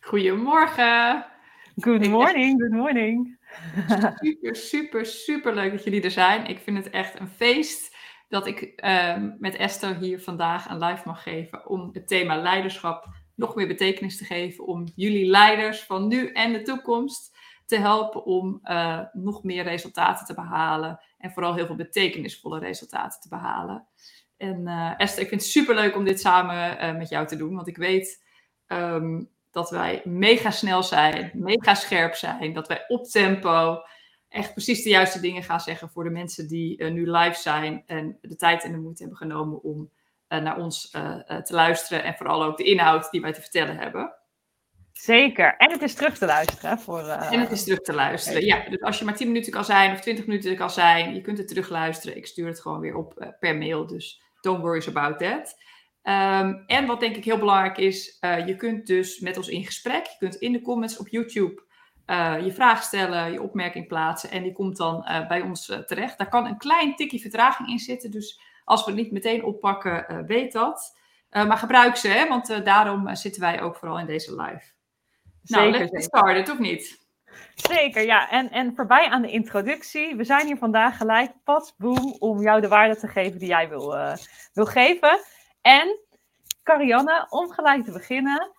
Goedemorgen. Good morning, good morning. Super, super, super leuk dat jullie er zijn. Ik vind het echt een feest dat ik ehm, met Esther hier vandaag een live mag geven om het thema leiderschap nog meer betekenis te geven. Om jullie leiders van nu en de toekomst te helpen om eh, nog meer resultaten te behalen. En vooral heel veel betekenisvolle resultaten te behalen. En uh, Esther, ik vind het super leuk om dit samen uh, met jou te doen. Want ik weet um, dat wij mega snel zijn, mega scherp zijn, dat wij op tempo echt precies de juiste dingen gaan zeggen voor de mensen die uh, nu live zijn en de tijd en de moeite hebben genomen om uh, naar ons uh, te luisteren en vooral ook de inhoud die wij te vertellen hebben. Zeker. En het is terug te luisteren. Voor, En het is terug te luisteren. Ja, dus als je maar 10 minuten kan zijn of 20 minuten kan zijn, je kunt het terug luisteren. Ik stuur het gewoon weer op per mail, dus don't worry about that. Um, en wat denk ik heel belangrijk is, uh, je kunt dus met ons in gesprek. Je kunt in de comments op YouTube uh, je vraag stellen, je opmerking plaatsen. En die komt dan uh, bij ons terecht. Daar kan een klein tikje vertraging in zitten. Dus als we het niet meteen oppakken, weet dat. maar gebruik ze, hè, want daarom zitten wij ook vooral in deze live. Nou, zeker, nou, let's get started, of niet? Zeker, ja. En, en voorbij aan de introductie. We zijn hier vandaag gelijk, pas boom, om jou de waarde te geven die jij wil, wil geven. En Carianne, om gelijk te beginnen,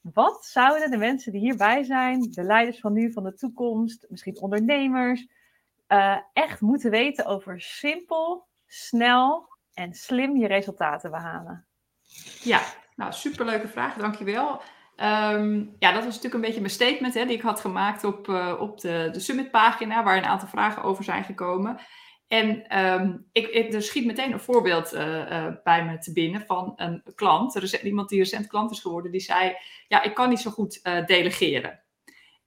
wat zouden de mensen die hierbij zijn, de leiders van nu, van de toekomst, misschien ondernemers, uh, echt moeten weten over simpel, snel en slim je resultaten behalen? Ja, nou superleuke vraag, dankjewel. Um, ja, dat was natuurlijk een beetje mijn statement hè, die ik had gemaakt op, uh, op de, de Summit pagina, waar een aantal vragen over zijn gekomen. En um, ik, ik, er schiet meteen een voorbeeld uh, uh, bij me te binnen van een klant, er iemand die recent klant is geworden, die zei: Ja, ik kan niet zo goed uh, delegeren.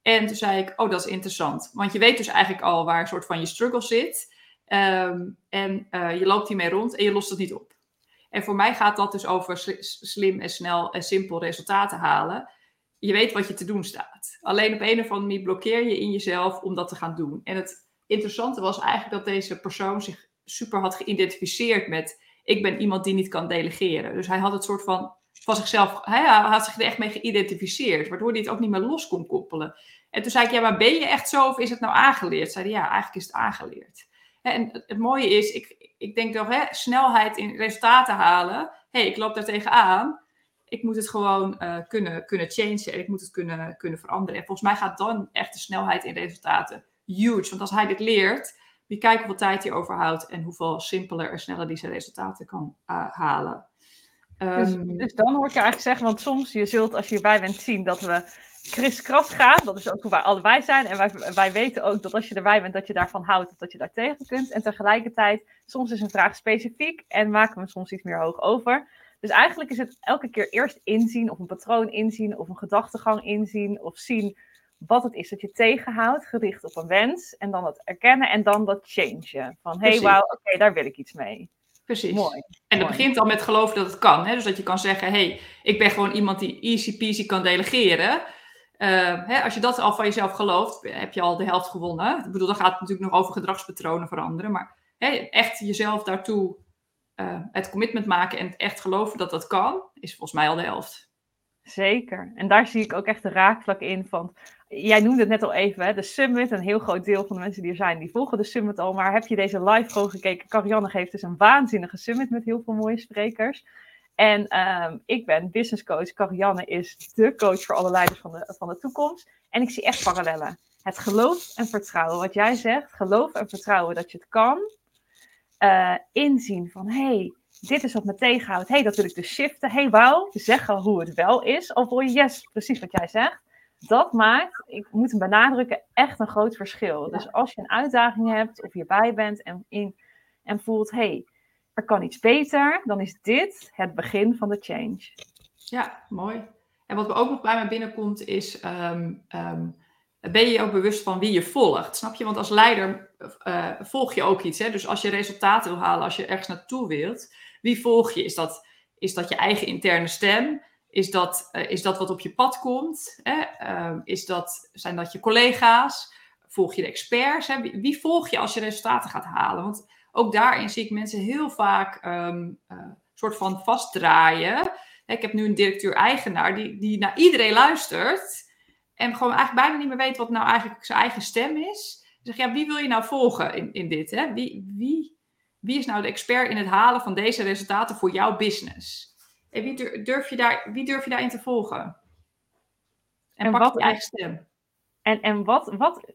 En toen zei ik: Oh, dat is interessant. Want je weet dus eigenlijk al waar een soort van je struggle zit. Um, en je loopt hiermee rond en je lost het niet op. En voor mij gaat dat dus over slim en snel en simpel resultaten halen. Je weet wat je te doen staat. Alleen op een of andere manier blokkeer je in jezelf om dat te gaan doen. En het interessante was eigenlijk dat deze persoon zich super had geïdentificeerd met ik ben iemand die niet kan delegeren. Dus hij had het soort van van zichzelf, hij had zich er echt mee geïdentificeerd, waardoor hij het ook niet meer los kon koppelen. En toen zei ik, ja, maar ben je echt zo of is het nou aangeleerd? Zei hij, ja, eigenlijk is het aangeleerd. En het mooie is, ik, ik denk toch, hè, snelheid in resultaten halen. Hé, hey, ik loop daar tegenaan. Ik moet het gewoon uh, kunnen, kunnen changen en ik moet het kunnen, kunnen veranderen. En volgens mij gaat dan echt de snelheid in resultaten huge. Want als hij dit leert, wie kijkt hoeveel tijd hij overhoudt en hoeveel simpeler en sneller hij zijn resultaten kan uh, halen. Dus, um, dus, dan hoor ik je eigenlijk zeggen, want soms, je zult als je hierbij bent zien dat we kriskras gaan. Dat is ook hoe wij allebei zijn. En wij, wij weten ook dat als je erbij bent, dat je daarvan houdt of dat je daar tegen kunt. En tegelijkertijd, soms is een vraag specifiek en maken we soms iets meer hoog over. Dus eigenlijk is het elke keer eerst inzien of een patroon inzien of een gedachtegang inzien of zien wat het is dat je tegenhoudt, gericht op een wens. En dan het erkennen en dan dat change. Van hé, hey, wauw, oké, okay, daar wil ik iets mee. Precies. Mooi. En dat begint al met geloven dat het kan. Hè? Dus dat je kan zeggen, hé, hey, ik ben gewoon iemand die easy peasy kan delegeren. Uh, hè, als je dat al van jezelf gelooft, heb je al de helft gewonnen. Ik bedoel, dan gaat het natuurlijk nog over gedragspatronen veranderen. Maar hè, echt jezelf daartoe uh, het commitment maken en echt geloven dat dat kan, is volgens mij al de helft. Zeker. En daar zie ik ook echt de raakvlak in van jij noemde het net al even, hè, de Summit. Een heel groot deel van de mensen die er zijn, die volgen de Summit al. Maar heb je deze live gewoon gekeken? Carianne geeft dus een waanzinnige Summit met heel veel mooie sprekers. En um, ik ben business coach. Carianne is de coach voor alle leiders van de, van de toekomst. En ik zie echt parallellen. Het geloof en vertrouwen. Wat jij zegt, geloof en vertrouwen dat je het kan. Uh, inzien van, hey, dit is wat me tegenhoudt. hey, dat wil ik dus shiften. hey, wauw, zeggen hoe het wel is. Of je, yes, precies wat jij zegt dat maakt, ik moet hem benadrukken, echt een groot verschil. Dus als je een uitdaging hebt of hierbij bent en, in, en voelt, hé, hey, er kan iets beter, dan is dit het begin van de change. Ja, mooi. En wat ook nog bij mij binnenkomt is, um, um, ben je je ook bewust van wie je volgt? Snap je? Want als leider uh, volg je ook iets. Hè? Dus als je resultaten wil halen, als je ergens naartoe wilt, wie volg je? Is dat, is dat je eigen interne stem? Is dat, uh, is dat wat op je pad komt? Hè? Uh, is dat, zijn dat je collega's? Volg je de experts? Hè? Wie, volg je als je resultaten gaat halen? Want ook daarin zie ik mensen heel vaak um, soort van vastdraaien. ik heb nu een directeur-eigenaar die, die naar iedereen luistert. En gewoon eigenlijk bijna niet meer weet wat nou eigenlijk zijn eigen stem is. zeg, ja, wie wil je nou volgen in, in dit? Hè? Wie, wie, wie is nou de expert in het halen van deze resultaten voor jouw business? En wie durf je, daar, wie durf je daarin te volgen? En, en pak wat, je eigen stem. En, en wat, wat,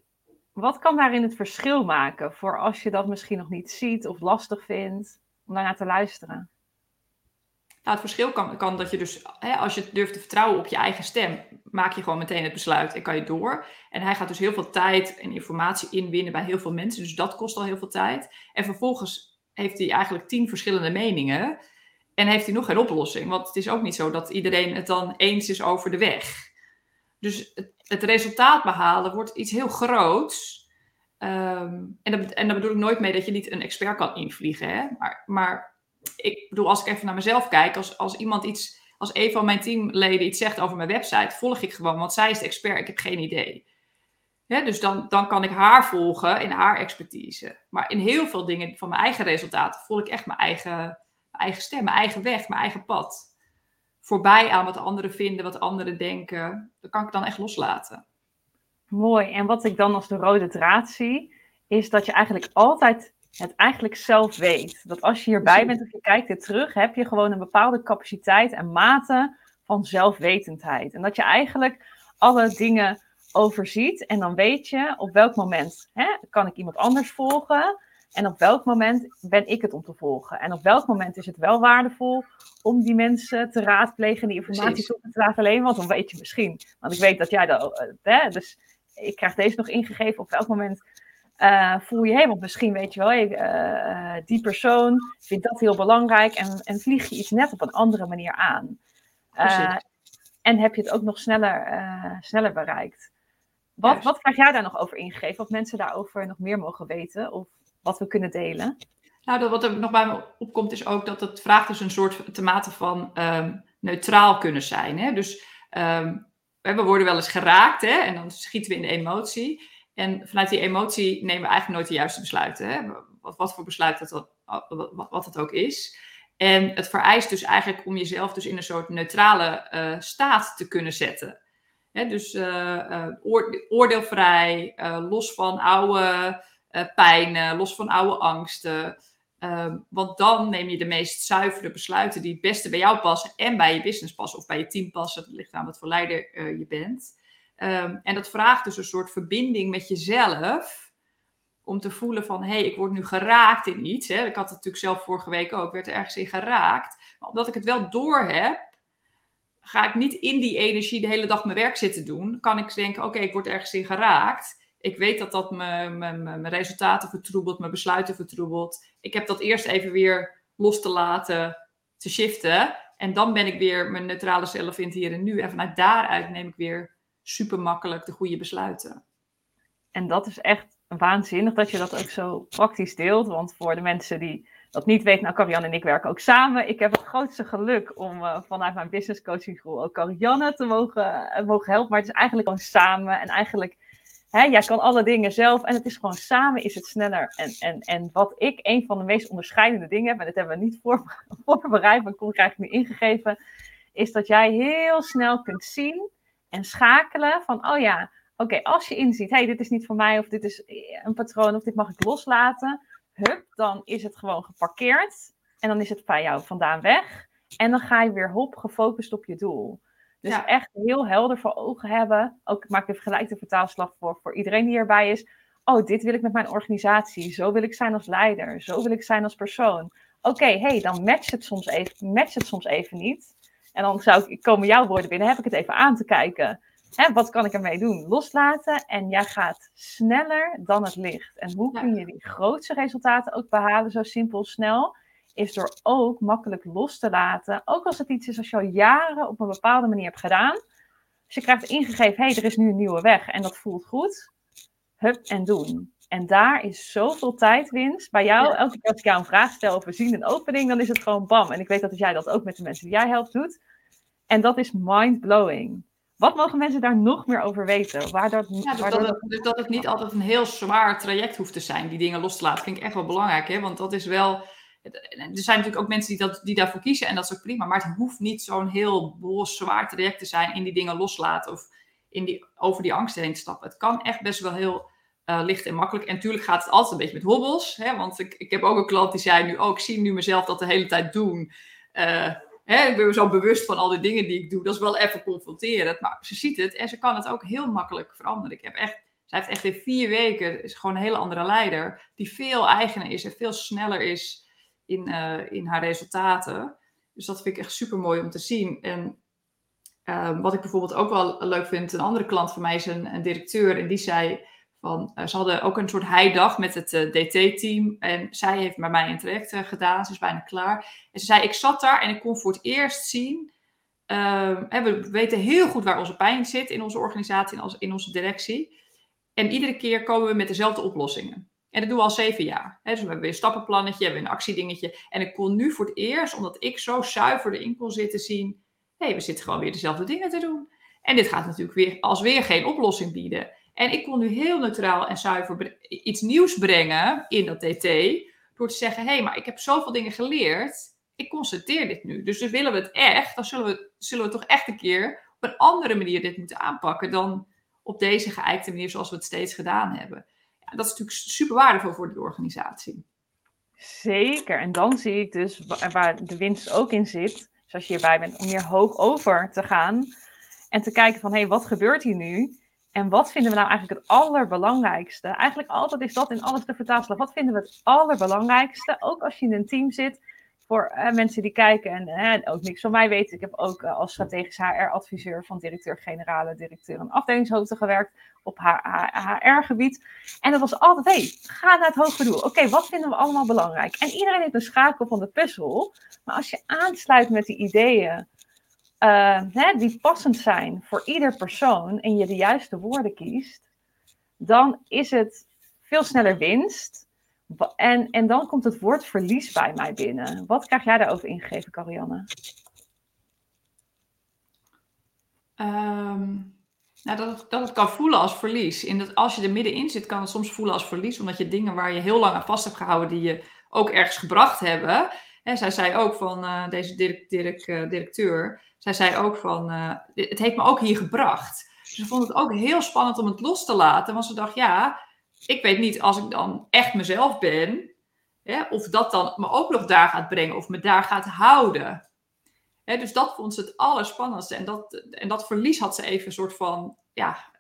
wat kan daarin het verschil maken voor als je dat misschien nog niet ziet of lastig vindt om daarnaar te luisteren? Nou, het verschil kan, kan dat je dus, hè, als je durft te vertrouwen op je eigen stem, maak je gewoon meteen het besluit en kan je door. En hij gaat dus heel veel tijd en informatie inwinnen bij heel veel mensen, dus dat kost al heel veel tijd. En vervolgens heeft hij eigenlijk tien verschillende meningen en heeft hij nog geen oplossing. Want het is ook niet zo dat iedereen het dan eens is over de weg. Dus het, het resultaat behalen wordt iets heel groots. Ehm, en, dat, en daar bedoel ik nooit mee dat je niet een expert kan invliegen. Hè? Maar, maar ik bedoel, als ik even naar mezelf kijk, als, als iemand iets, als een van mijn teamleden iets zegt over mijn website, volg ik gewoon, want zij is de expert, ik heb geen idee. dus dan, dan kan ik haar volgen in haar expertise. Maar in heel veel dingen van mijn eigen resultaten volg ik echt mijn eigen, eigen stem, mijn eigen weg, mijn eigen pad. Voorbij aan wat anderen vinden, wat anderen denken. Dat kan ik dan echt loslaten. Mooi. En wat ik dan als de rode draad zie, is dat je eigenlijk altijd het eigenlijk zelf weet. Dat als je hierbij bent of je kijkt dit terug, heb je gewoon een bepaalde capaciteit en mate van zelfwetendheid. En dat je eigenlijk alle dingen overziet en dan weet je op welk moment hè, kan ik iemand anders volgen en op welk moment ben ik het om te volgen. En op welk moment is het wel waardevol om die mensen te raadplegen, die informatie toe te laten alleen, want dan weet je misschien. Want ik weet dat jij dat, eh, hè, dus ik krijg deze nog ingegeven op welk moment uh, voel je, hey, want misschien weet je wel, uh, die persoon vindt dat heel belangrijk en, en vlieg je iets net op een andere manier aan. en heb je het ook nog sneller, sneller bereikt. Wat, wat krijg jij daar nog over ingegeven? Of mensen daarover nog meer mogen weten? Of wat we kunnen delen? Nou, dat, wat er nog bij me opkomt is ook dat het vraagt dus een soort te mate van um, neutraal kunnen zijn. Hè? Dus um, we worden wel eens geraakt hè? en dan schieten we in de emotie. En vanuit die emotie nemen we eigenlijk nooit de juiste besluiten. Hè? Wat, wat voor besluit dat, wat, wat het ook is. En het vereist dus eigenlijk om jezelf dus in een soort neutrale uh, staat te kunnen zetten. Hè? Dus uh, oordeelvrij, los van oude pijnen, los van oude angsten. Um, want dan neem je de meest zuivere besluiten die het beste bij jou passen en bij je business passen of bij je team passen. Dat ligt aan wat voor leider je bent. Um, en dat vraagt dus een soort verbinding met jezelf. Om te voelen van, hé, hey, ik word nu geraakt in iets. Hè. Ik had het natuurlijk zelf vorige week ook, werd er ergens in geraakt. Maar omdat ik het wel door heb, ga ik niet in die energie de hele dag mijn werk zitten doen. Kan ik denken, oké, ik word ergens in geraakt. Ik weet dat dat mijn, resultaten vertroebelt, mijn besluiten vertroebelt. Ik heb dat eerst even weer los te laten, te shiften. En dan ben ik weer mijn neutrale zelf in het hier en nu. En vanuit daaruit neem ik weer super makkelijk de goede besluiten. En dat is echt waanzinnig dat je dat ook zo praktisch deelt. Want voor de mensen die dat niet weten, nou, Carianne en ik werken ook samen. Ik heb het grootste geluk om uh, vanuit mijn business coaching school ook Carianne te mogen, uh, mogen helpen. Maar het is eigenlijk gewoon samen. En eigenlijk, jij kan alle dingen zelf. En het is gewoon samen is het sneller. En, en, en wat ik een van de meest onderscheidende dingen heb, en dat hebben we niet voor, voorbereid, maar kon krijg ik nu ingegeven, is dat jij heel snel kunt zien en schakelen van, oh ja, oké, als je inziet, hey, dit is niet voor mij, of dit is een patroon, of dit mag ik loslaten, hup, dan is het gewoon geparkeerd en dan is het bij jou vandaan weg. En dan ga je weer hop, gefocust op je doel. Dus echt heel helder voor ogen hebben. Ook ik maak even gelijk de vertaalslag voor, voor iedereen die erbij is. Oh, dit wil ik met mijn organisatie. Zo wil ik zijn als leider. Zo wil ik zijn als persoon. Oké, hey, dan matcht het, soms even, matcht het soms even niet. En dan zou ik, komen jouw woorden binnen, heb ik het even aan te kijken. Hè, wat kan ik ermee doen? Loslaten en jij gaat sneller dan het licht. En hoe kun je die grootste resultaten ook behalen, zo simpel snel? Is door ook makkelijk los te laten. Ook als het iets is als je al jaren op een bepaalde manier hebt gedaan. Dus je krijgt ingegeven, hé, hey, er is nu een nieuwe weg en dat voelt goed. Hup en doen. En daar is zoveel tijdwinst. Bij jou, elke keer als ik jou een vraag stel of we zien een opening, dan is het gewoon bam. En ik weet dat jij dat ook met de mensen die jij helpt doet. En dat is mind-blowing. Wat mogen mensen daar nog meer over weten? Waar dat, ja, dus, dat het, dus dat het niet altijd een heel zwaar traject hoeft te zijn, die dingen los te laten, vind ik echt wel belangrijk. Hè? Want dat is wel, er zijn natuurlijk ook mensen die, dat, die daarvoor kiezen en dat is ook prima. Maar het hoeft niet zo'n heel bos, zwaar traject te zijn in die dingen loslaten of in die, over die angst heen stappen. Het kan echt best wel heel uh, licht en makkelijk. En natuurlijk gaat het altijd een beetje met hobbels. Hè, want ik, ik heb ook een klant die zei nu, oh, ik zie nu mezelf dat de hele tijd doen. Uh, hè, ik ben zo bewust van al die dingen die ik doe. Dat is wel even confronterend. Maar ze ziet het en ze kan het ook heel makkelijk veranderen. Ik heb echt, zij heeft echt in vier weken, is gewoon een hele andere leider. Die veel eigener is en veel sneller is in, uh, in haar resultaten. Dus dat vind ik echt super mooi om te zien. En uh, wat ik bijvoorbeeld ook wel leuk vind, een andere klant van mij is een, directeur. En die zei van, uh, ze hadden ook een soort heidag met het uh, DT-team. En zij heeft bij mij een traject gedaan. Ze is bijna klaar. En ze zei, ik zat daar en ik kon voor het eerst zien... Ehm, we weten heel goed waar onze pijn zit in onze organisatie en in onze directie. En iedere keer komen we met dezelfde oplossingen. En dat doen we al zeven jaar. dus we hebben weer een stappenplannetje, we hebben een actiedingetje. En ik kon nu voor het eerst, omdat ik zo zuiver erin kon zitten, zien... hé, hey, we zitten gewoon weer dezelfde dingen te doen. En dit gaat natuurlijk weer als weer geen oplossing bieden. En ik kon nu heel neutraal en zuiver iets nieuws brengen in dat TT. Door te zeggen, hé, hey, maar ik heb zoveel dingen geleerd. Ik constateer dit nu. Dus, dus willen we het echt, dan zullen we, zullen we toch echt een keer op een andere manier dit moeten aanpakken dan op deze geëikte manier zoals we het steeds gedaan hebben dat is natuurlijk super waardevol voor de organisatie. Zeker. En dan zie ik dus waar de winst ook in zit, zoals je hierbij bent, om hier hoog over te gaan en te kijken van hé, hey, wat gebeurt hier nu? En wat vinden we nou eigenlijk het allerbelangrijkste? Eigenlijk altijd is dat in alles te vertalen. Wat vinden we het allerbelangrijkste? Ook als je in een team zit, voor mensen die kijken en ook niks van mij weten. Ik heb ook uh, als strategisch HR-adviseur van directeur-generale, directeur en afdelingshoofde gewerkt op HR-gebied. En dat was altijd, hey, ga naar het hoge doel. Oké, wat vinden we allemaal belangrijk? En iedereen heeft een schakel van de puzzel. Maar als je aansluit met die ideeën hè, die passend zijn voor ieder persoon en je de juiste woorden kiest, dan is het veel sneller winst en, en dan komt het woord verlies bij mij binnen. Wat krijg jij daarover ingegeven, Carianne? Um, nou, dat, het, dat het kan voelen als verlies. In dat als je er middenin zit, kan het soms voelen als verlies. Omdat je dingen waar je heel lang aan vast hebt gehouden, die je ook ergens gebracht hebben. En zij zei ook van uh, deze uh, directeur, zij zei ook van, uh, het heeft me ook hier gebracht. Ze vond het ook heel spannend om het los te laten. Want ze dacht, ja, ik weet niet als ik dan echt mezelf ben, hè, of dat dan me ook nog daar gaat brengen of me daar gaat houden. Hè, dus dat vond ze het allerspannendste. En dat, en dat verlies had ze even een soort van ja,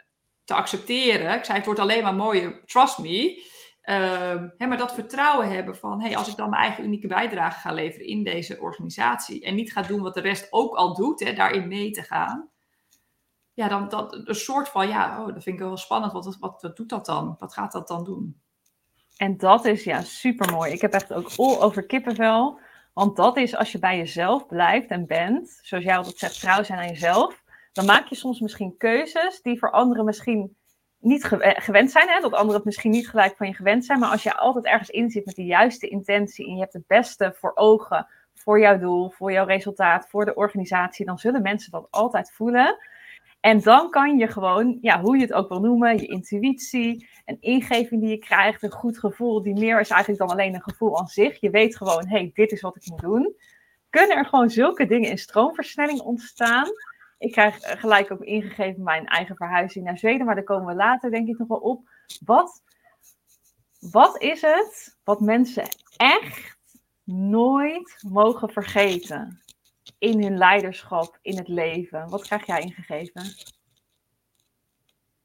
te accepteren. Ik zei, het wordt alleen maar mooier, trust me. Hè, maar dat vertrouwen hebben van, hey, als ik dan mijn eigen unieke bijdrage ga leveren in deze organisatie en niet ga doen wat de rest ook al doet, daarin mee te gaan, ja, dan dat, een soort van, ja, oh, dat vind ik wel spannend. Wat, wat, wat doet dat dan? Wat gaat dat dan doen? En dat is ja super mooi. Ik heb echt ook all over kippenvel. Want dat is als je bij jezelf blijft en bent, zoals jij altijd zegt, trouw zijn aan jezelf. Dan maak je soms misschien keuzes die voor anderen misschien niet eh, gewend zijn. Hè? Dat anderen het misschien niet gelijk van je gewend zijn. Maar als je altijd ergens in zit met de juiste intentie en je hebt het beste voor ogen voor jouw doel, voor jouw resultaat, voor de organisatie, dan zullen mensen dat altijd voelen. En dan kan je gewoon, ja, hoe je het ook wil noemen, je intuïtie, een ingeving die je krijgt, een goed gevoel, die meer is eigenlijk dan alleen een gevoel aan zich. Je weet gewoon, hé, hey, dit is wat ik moet doen. Kunnen er gewoon zulke dingen in stroomversnelling ontstaan? Ik krijg gelijk ook ingegeven mijn eigen verhuizing naar Zweden, maar daar komen we later denk ik nog wel op. Wat, wat is het wat mensen echt nooit mogen vergeten? In hun leiderschap, in het leven? Wat krijg jij ingegeven?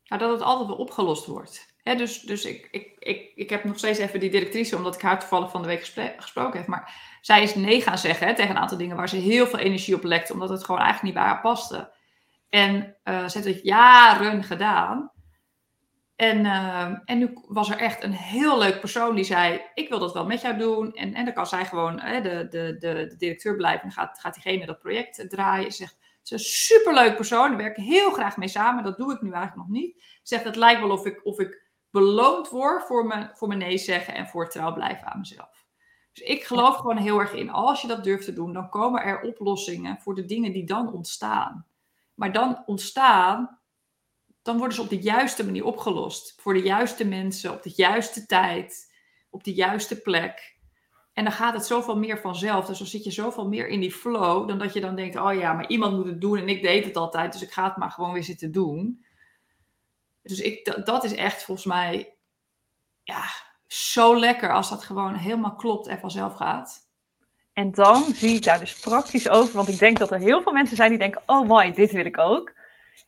Nou, dat het altijd wel opgelost wordt. dus dus ik, ik, ik, ik heb nog steeds even die directrice, omdat ik haar toevallig van de week gesproken heb. Maar zij is nee gaan zeggen tegen een aantal dingen waar ze heel veel energie op lekte, omdat het gewoon eigenlijk niet bij haar paste. En uh, ze heeft het jaren gedaan. En, uh, en nu was er echt een heel leuk persoon die zei: Ik wil dat wel met jou doen. En, en dan kan zij gewoon uh, de, de, de, de, directeur blijven. En gaat, gaat diegene dat project draaien. Ze zegt: Het is een superleuk persoon. Daar werk ik heel graag mee samen. Dat doe ik nu eigenlijk nog niet. Zegt: Het lijkt wel of ik, of ik beloond word voor mijn, voor mijn nee zeggen en voor trouw blijven aan mezelf. Dus ik geloof gewoon heel erg in: als je dat durft te doen, dan komen er oplossingen voor de dingen die dan ontstaan. Maar dan ontstaan dan worden ze op de juiste manier opgelost. Voor de juiste mensen, op de juiste tijd, op de juiste plek. En dan gaat het zoveel meer vanzelf. Dus dan zit je zoveel meer in die flow. Dan dat je dan denkt: oh ja, maar iemand moet het doen en ik deed het altijd. Dus ik ga het maar gewoon weer zitten doen. Dus ik, dat is echt volgens mij ja, zo lekker als dat gewoon helemaal klopt en vanzelf gaat. En dan zie ik daar dus praktisch over, want ik denk dat er heel veel mensen zijn die denken: oh mooi, dit wil ik ook.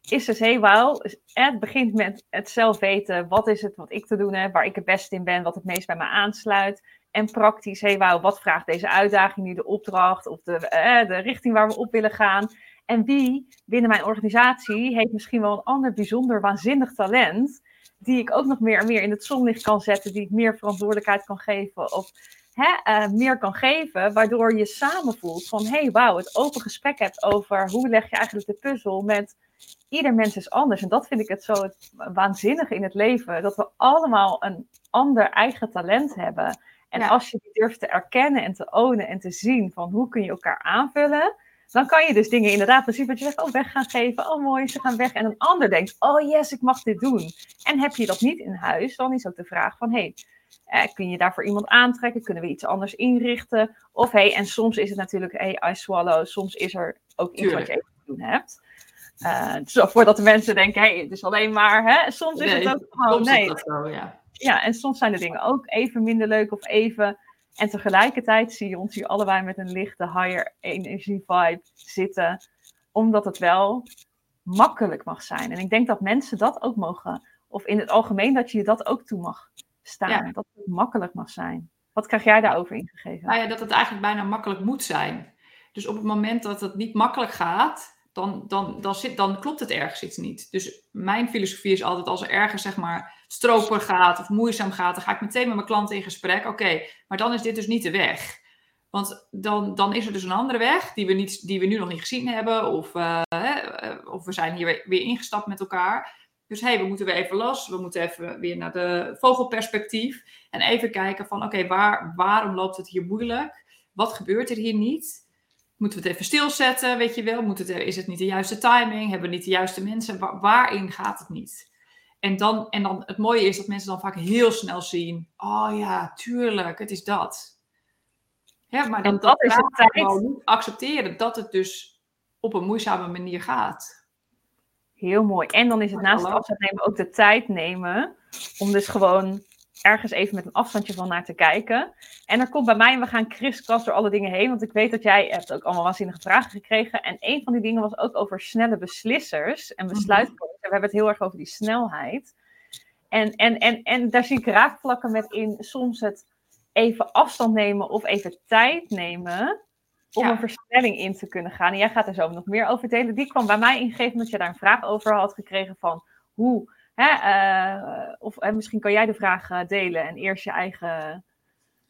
Is dus heel wauw. Het begint met het zelf weten: wat is het wat ik te doen heb, waar ik het best in ben, wat het meest bij me aansluit. En praktisch, hey, wauw, wat vraagt deze uitdaging nu, de opdracht of de, eh, de richting waar we op willen gaan? En wie binnen mijn organisatie heeft misschien wel een ander bijzonder waanzinnig talent, die ik ook nog meer en meer in het zonlicht kan zetten, die ik meer verantwoordelijkheid kan geven of hè, uh, meer kan geven, waardoor je samen voelt van, hey, wauw, het open gesprek hebt over hoe leg je eigenlijk de puzzel met ieder mens is anders. En dat vind ik het zo waanzinnige in het leven, dat we allemaal een ander eigen talent hebben. En als je die durft te erkennen en te ownen en te zien van hoe kun je elkaar aanvullen, dan kan je dus dingen inderdaad precies wat je zegt, oh weg gaan geven, oh mooi, ze gaan weg. En een ander denkt, oh yes, ik mag dit doen. En heb je dat niet in huis, dan is ook de vraag van, hey, eh, kun je daarvoor iemand aantrekken? Kunnen we iets anders inrichten? Of hey, en soms is het natuurlijk, hey, I swallow, soms is er ook iets wat je even te doen hebt. Uh, dus voordat de mensen denken, hey, het is alleen maar, hè? soms is het ook gewoon, nee. Zo, ja ja, en soms zijn de dingen ook even minder leuk of even. En tegelijkertijd zie je ons hier allebei met een lichte higher energy vibe zitten. Omdat het wel makkelijk mag zijn. En ik denk dat mensen dat ook mogen. Of in het algemeen dat je je dat ook toe mag staan. Dat het makkelijk mag zijn. Wat krijg jij daarover ingegeven? Nou ja, dat het eigenlijk bijna makkelijk moet zijn. Dus op het moment dat het niet makkelijk gaat, dan, dan, dan, zit, dan klopt het ergens iets niet. Dus mijn filosofie is altijd als er ergens zeg maar stroper gaat of moeizaam gaat, dan ga ik meteen met mijn klanten in gesprek. Oké, maar dan is dit dus niet de weg. Want dan, dan is er dus een andere weg die we, niet, die we nu nog niet gezien hebben. Of, uh, of we zijn hier weer ingestapt met elkaar. Dus hé, hey, we moeten weer even los. We moeten even weer naar de vogelperspectief. En even kijken van oké, waar, waarom loopt het hier moeilijk? Wat gebeurt er hier niet? Moeten we het even stilzetten, weet je wel? Moet het, is het niet de juiste timing? Hebben we niet de juiste mensen? waarin gaat het niet? En dan, en dan het mooie is dat mensen dan vaak heel snel zien: oh ja, tuurlijk, het is dat. Ja, maar dan, dat, is het gewoon accepteren dat het dus op een moeizame manier gaat. Heel mooi. En dan is het naast het afstand nemen ook de tijd nemen om dus gewoon ergens even met een afstandje van naar te kijken. En er komt bij mij, en we gaan kriskras door alle dingen heen, want ik weet dat jij hebt ook allemaal waanzinnige vragen gekregen. En een van die dingen was ook over snelle beslissers en mhm. besluitvorming. We hebben het heel erg over die snelheid. En, en, en, en daar zie ik raakvlakken met in soms het even afstand nemen of even tijd nemen om een versnelling in te kunnen gaan. En jij gaat er zo nog meer over delen. Die kwam bij mij ingeven dat je daar een vraag over had gekregen van hoe Hè, uh, of misschien kan jij de vraag eh, delen en eerst je eigen.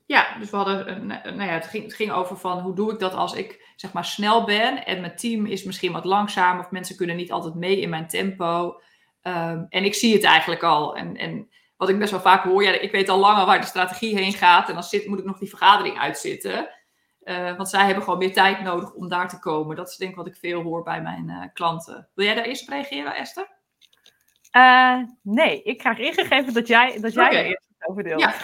Ja, dus we hadden, nou ja, het ging, het ging over van hoe doe ik dat als ik zeg maar snel ben en mijn team is misschien wat langzaam of mensen kunnen niet altijd mee in mijn tempo. Um, en ik zie het eigenlijk al. En, en wat ik best wel vaak hoor, ja, ik weet al langer waar de strategie heen gaat en dan zit, moet ik nog die vergadering uitzitten. Uh, want zij hebben gewoon meer tijd nodig om daar te komen. Dat is denk ik wat ik veel hoor bij mijn klanten. Wil jij daar eerst op reageren, Esther? Uh, nee, ik krijg ingegeven dat jij, dat jij er eerst over deelt. Ja.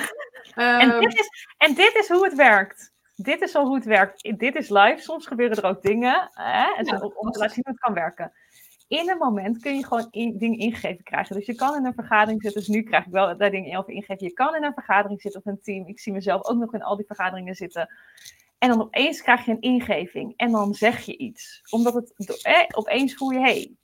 en, ehm, dit is, en dit is hoe het werkt. Dit is al hoe het werkt. Dit is live. Soms gebeuren er ook dingen. Hè? En ja, om te laten zien hoe het kan werken. In een moment kun je gewoon in, dingen ingegeven krijgen. Dus je kan in een vergadering zitten. Dus nu krijg ik wel daar dingen over ingegeven. Je kan in een vergadering zitten of een team. Ik zie mezelf ook nog in al die vergaderingen zitten. En dan opeens krijg je een ingeving. En dan zeg je iets. Omdat het eh, opeens voel je, hé, hey,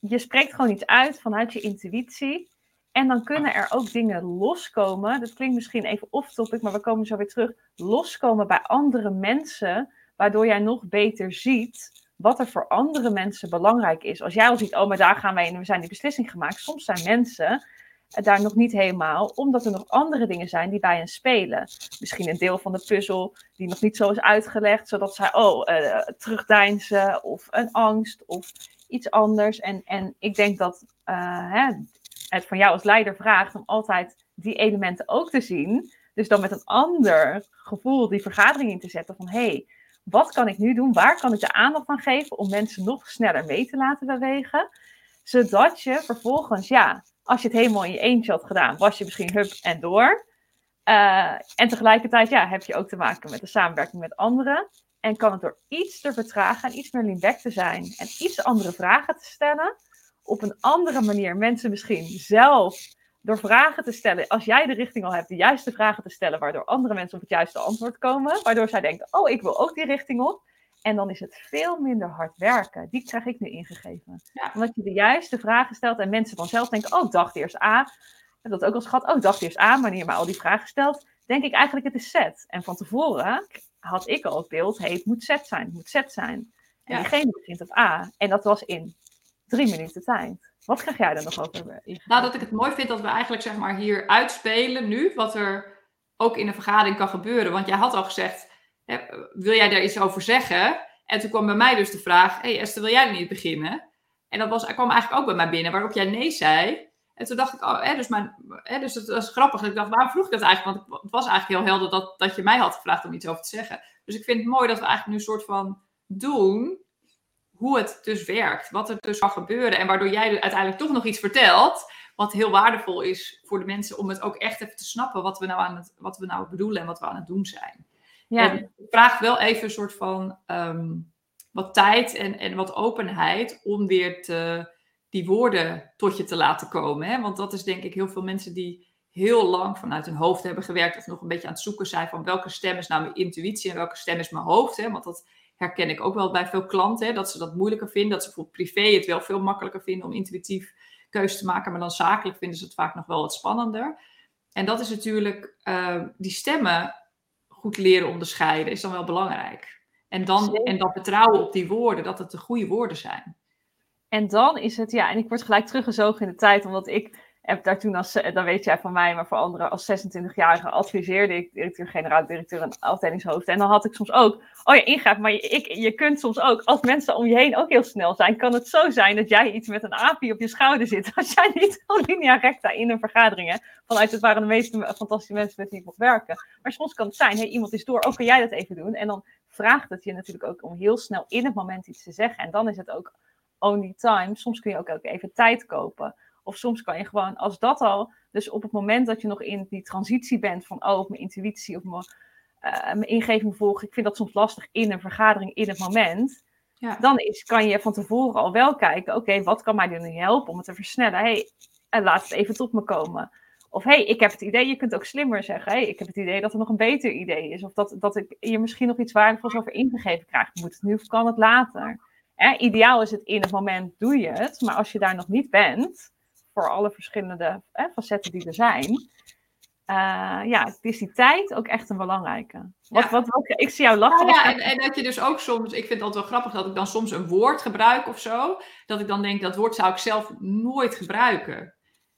je spreekt gewoon iets uit vanuit je intuïtie. En dan kunnen er ook dingen loskomen. Dat klinkt misschien even off-topic, maar we komen zo weer terug. Loskomen bij andere mensen, waardoor jij nog beter ziet wat er voor andere mensen belangrijk is. Als jij al ziet, oh, maar daar gaan wij in en we zijn die beslissing gemaakt. Soms zijn mensen daar nog niet helemaal, omdat er nog andere dingen zijn die bij hen spelen. Misschien een deel van de puzzel die nog niet zo is uitgelegd, zodat zij, oh, uh, terugdeinzen of een angst of iets anders. En, en ik denk dat uh, hè, het van jou als leider vraagt om altijd die elementen ook te zien. Dus dan met een ander gevoel die vergadering in te zetten van hé, hey, wat kan ik nu doen? Waar kan ik de aandacht aan geven om mensen nog sneller mee te laten bewegen? Zodat je vervolgens, ja, als je het helemaal in je eentje had gedaan, was je misschien hup en door. Uh, en tegelijkertijd ja, heb je ook te maken met de samenwerking met anderen. En kan het door iets te vertragen en iets meer lean te zijn en iets andere vragen te stellen, op een andere manier mensen misschien zelf door vragen te stellen, als jij de richting al hebt, de juiste vragen te stellen, waardoor andere mensen op het juiste antwoord komen, waardoor zij denken, oh, ik wil ook die richting op. En dan is het veel minder hard werken. Die krijg ik nu ingegeven. Omdat je de juiste vragen stelt en mensen vanzelf denken, oh, dacht eerst A. Ik heb dat ook al gehad, oh, dacht eerst A, wanneer je maar al die vragen stelt, denk ik eigenlijk het is Z. En van tevoren had ik al het beeld, hey, het moet Z zijn, het moet Z zijn. En ja. diegene begint op A. En dat was in drie minuten tijd. Wat krijg jij er nog over? Nou, dat ik het mooi vind dat we eigenlijk zeg maar hier uitspelen nu, wat er ook in een vergadering kan gebeuren. Want jij had al gezegd, hè, wil jij daar iets over zeggen? En toen kwam bij mij dus de vraag, hey Esther, wil jij er niet beginnen? En dat was, kwam eigenlijk ook bij mij binnen, waarop jij nee zei. En toen dacht ik, oh, hè, dus, mijn, hè, dus het was grappig. Ik dacht, waarom vroeg ik dat eigenlijk? Want het was eigenlijk heel helder dat, dat je mij had gevraagd om iets over te zeggen. Dus ik vind het mooi dat we eigenlijk nu een soort van doen hoe het dus werkt. Wat er dus kan gebeuren. En waardoor jij uiteindelijk toch nog iets vertelt. Wat heel waardevol is voor de mensen om het ook echt even te snappen wat we nou, aan het, wat we nou bedoelen en wat we aan het doen zijn. Ja. En het vraagt wel even een soort van ehm, wat tijd en, en wat openheid om weer te, die woorden tot je te laten komen. Hè? Want dat is denk ik heel veel mensen die heel lang vanuit hun hoofd hebben gewerkt of nog een beetje aan het zoeken zijn van welke stem is nou mijn intuïtie en welke stem is mijn hoofd. Hè? Want dat herken ik ook wel bij veel klanten, hè, dat ze dat moeilijker vinden. Dat ze voor privé het wel veel makkelijker vinden om intuïtief keuze te maken, maar dan zakelijk vinden ze het vaak nog wel wat spannender. En dat is natuurlijk, uh, die stemmen goed leren onderscheiden, is dan wel belangrijk. En dan, en dan vertrouwen op die woorden, dat het de goede woorden zijn. En dan is het, ja, en ik word gelijk teruggezogen in de tijd, omdat ik heb daar toen als, dan weet jij van mij, maar voor anderen als 26-jarige adviseerde ik directeur-generaal, directeur en afdelingshoofd. En dan had ik soms ook, oh ja, ingaat, maar je, ik, je kunt soms ook, als mensen om je heen ook heel snel zijn, kan het zo zijn dat jij iets met een api op je schouder zit. Als jij niet al linea recta in een vergadering, hè, vanuit het waren de meeste fantastische mensen met wie ik mocht werken. Maar soms kan het zijn, hey, iemand is door, ook kan jij dat even doen? En dan vraagt het je natuurlijk ook om heel snel in het moment iets te zeggen. En dan is het ook only time. Soms kun je ook, ook even tijd kopen. Of soms kan je gewoon, als dat al, dus op het moment dat je nog in die transitie bent van, oh, mijn intuïtie of mijn, uh, mijn ingeving volgen, ik vind dat soms lastig in een vergadering in het moment. Ja. Dan is, kan je van tevoren al wel kijken, oké, wat kan mij nu helpen om het te versnellen? hey, en laat het even tot me komen. Of hey, ik heb het idee, je kunt ook slimmer zeggen, hey, ik heb het idee dat er nog een beter idee is. Of dat, dat ik je misschien nog iets waardevols over ingegeven krijg. Moet het nu of kan het later? Eh, ideaal is het in het moment, doe je het. Maar als je daar nog niet bent, voor alle verschillende hè, facetten die er zijn. Uh, ja, is die tijd ook echt een belangrijke. Wat, wat, wat, ik zie jou lachen. Ja, en, en, dat je dus ook soms, ik vind het altijd wel grappig dat ik dan soms een woord gebruik of zo. Dat ik dan denk, dat woord zou ik zelf nooit gebruiken.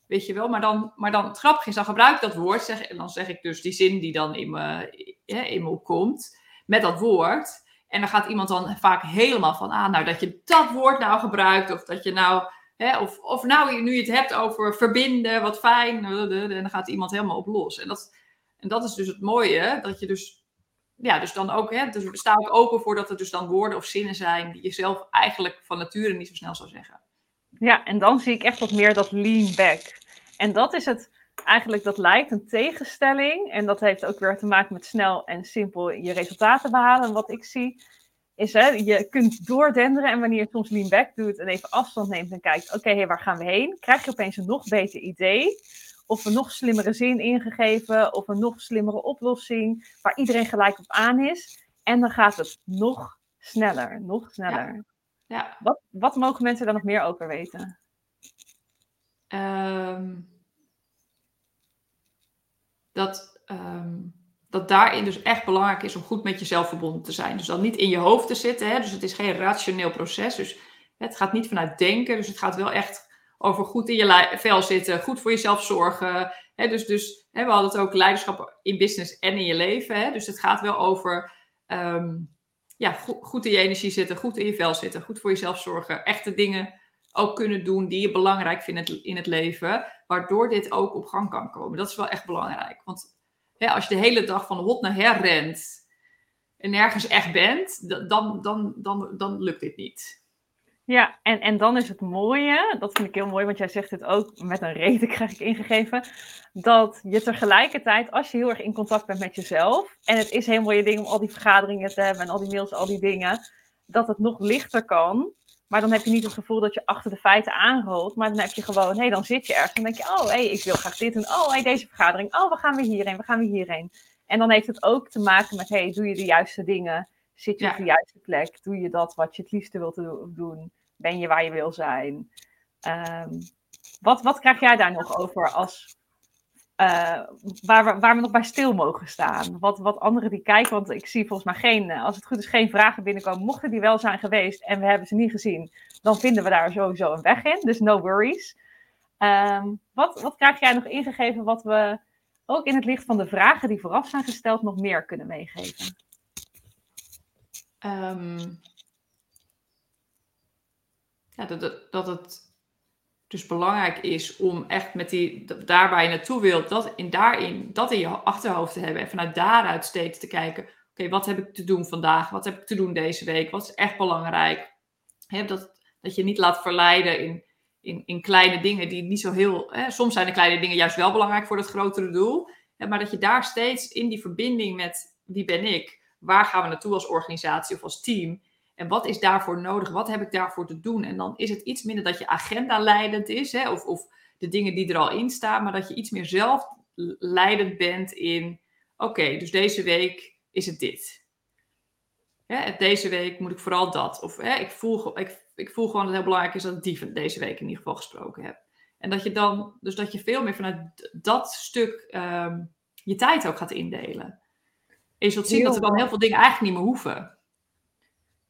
Weet je wel, maar dan, maar dan het grappige is, dan gebruik ik dat woord. Zeg, en dan zeg ik dus die zin die dan in me, in me opkomt, met dat woord. En dan gaat iemand dan vaak helemaal van, ah, nou dat je dat woord nou gebruikt. Of dat je nou Hè, of, of nou, nu je het hebt over verbinden, wat fijn. En dan gaat iemand helemaal op los. En dat, en dat is dus het mooie, dat je dus, ja, dus dan ook, hè, dus sta ook open voor dat er dus dan woorden of zinnen zijn die je zelf eigenlijk van nature niet zo snel zou zeggen. Ja, en dan zie ik echt wat meer dat lean back. En dat is het, eigenlijk, dat lijkt een tegenstelling. En dat heeft ook weer te maken met snel en simpel je resultaten behalen. Wat ik zie, is hè, je kunt doordenderen en wanneer je soms lean back doet en even afstand neemt en kijkt, oké, hey, waar gaan we heen? Krijg je opeens een nog beter idee of een nog slimmere zin ingegeven of een nog slimmere oplossing waar iedereen gelijk op aan is. En dan gaat het nog sneller, nog sneller. Ja. ja. Wat, wat mogen mensen daar nog meer over weten? Um, dat um, dat daarin dus echt belangrijk is om goed met jezelf verbonden te zijn. Dus dan niet in je hoofd te zitten. Hè? Dus het is geen rationeel proces. Dus het gaat niet vanuit denken. Dus het gaat wel echt over goed in je vel zitten, goed voor jezelf zorgen. Hè? Dus, dus hè, we hadden het ook leiderschap in business en in je leven. Hè? Dus het gaat wel over ehm, ja, goed in je energie zitten, goed in je vel zitten, goed voor jezelf zorgen. Echte dingen ook kunnen doen die je belangrijk vindt in het leven, waardoor dit ook op gang kan komen. Dat is wel echt belangrijk. Want als je de hele dag van hot naar her rent en nergens echt bent, dan, dan, dan, dan lukt dit niet. Ja, en, en dan is het mooie, dat vind ik heel mooi, want jij zegt het ook met een reden krijg ik ingegeven, dat je tegelijkertijd, als je heel erg in contact bent met jezelf, en het is heel mooie ding om al die vergaderingen te hebben en al die mails, al die dingen, dat het nog lichter kan. Maar dan heb je niet het gevoel dat je achter de feiten aanrolt, maar dan heb je gewoon, hé, dan zit je ergens en denk je, oh, hé, ik wil graag dit doen, oh, hé, deze vergadering, oh, we gaan weer hierheen, we gaan weer hierheen. En dan heeft het ook te maken met, hé, doe je de juiste dingen? Zit je op de juiste plek? Doe je dat wat je het liefste wilt doen? Ben je waar je wil zijn? Ehm, wat, wat krijg jij daar nog over als uh, waar, we, waar we nog bij stil mogen staan? Wat, wat anderen die kijken, want ik zie volgens mij geen, eh, als het goed is, geen vragen binnenkomen. Mochten die wel zijn geweest en we hebben ze niet gezien, dan vinden we daar sowieso een weg in. Dus no worries. Um, wat, wat krijg jij nog ingegeven wat we ook in het licht van de vragen die vooraf zijn gesteld nog meer kunnen meegeven? Um, ja, dat, dat het dus belangrijk is om echt met die, daar waar je naartoe wilt, dat in, daarin, dat in je achterhoofd te hebben. En vanuit daaruit steeds te kijken, oké, wat heb ik te doen vandaag? Wat heb ik te doen deze week? Wat is echt belangrijk? dat, dat je niet laat verleiden in, in, in kleine dingen die niet zo heel... soms zijn de kleine dingen juist wel belangrijk voor het grotere doel. maar dat je daar steeds in die verbinding met wie ben ik? Waar gaan we naartoe als organisatie of als team? En wat is daarvoor nodig? Wat heb ik daarvoor te doen? En dan is het iets minder dat je agenda leidend is, hè, of, of de dingen die er al in staan, maar dat je iets meer zelf leidend bent in, oké, dus deze week is het dit. Hè, deze week moet ik vooral dat. Of hè, ik, voel, ik, ik voel gewoon dat het heel belangrijk is dat ik die deze week in ieder geval gesproken heb. En dat je dan, dus dat je veel meer vanuit dat stuk ehm, je tijd ook gaat indelen. En je zult zien dat er dan heel veel dingen eigenlijk niet meer hoeven.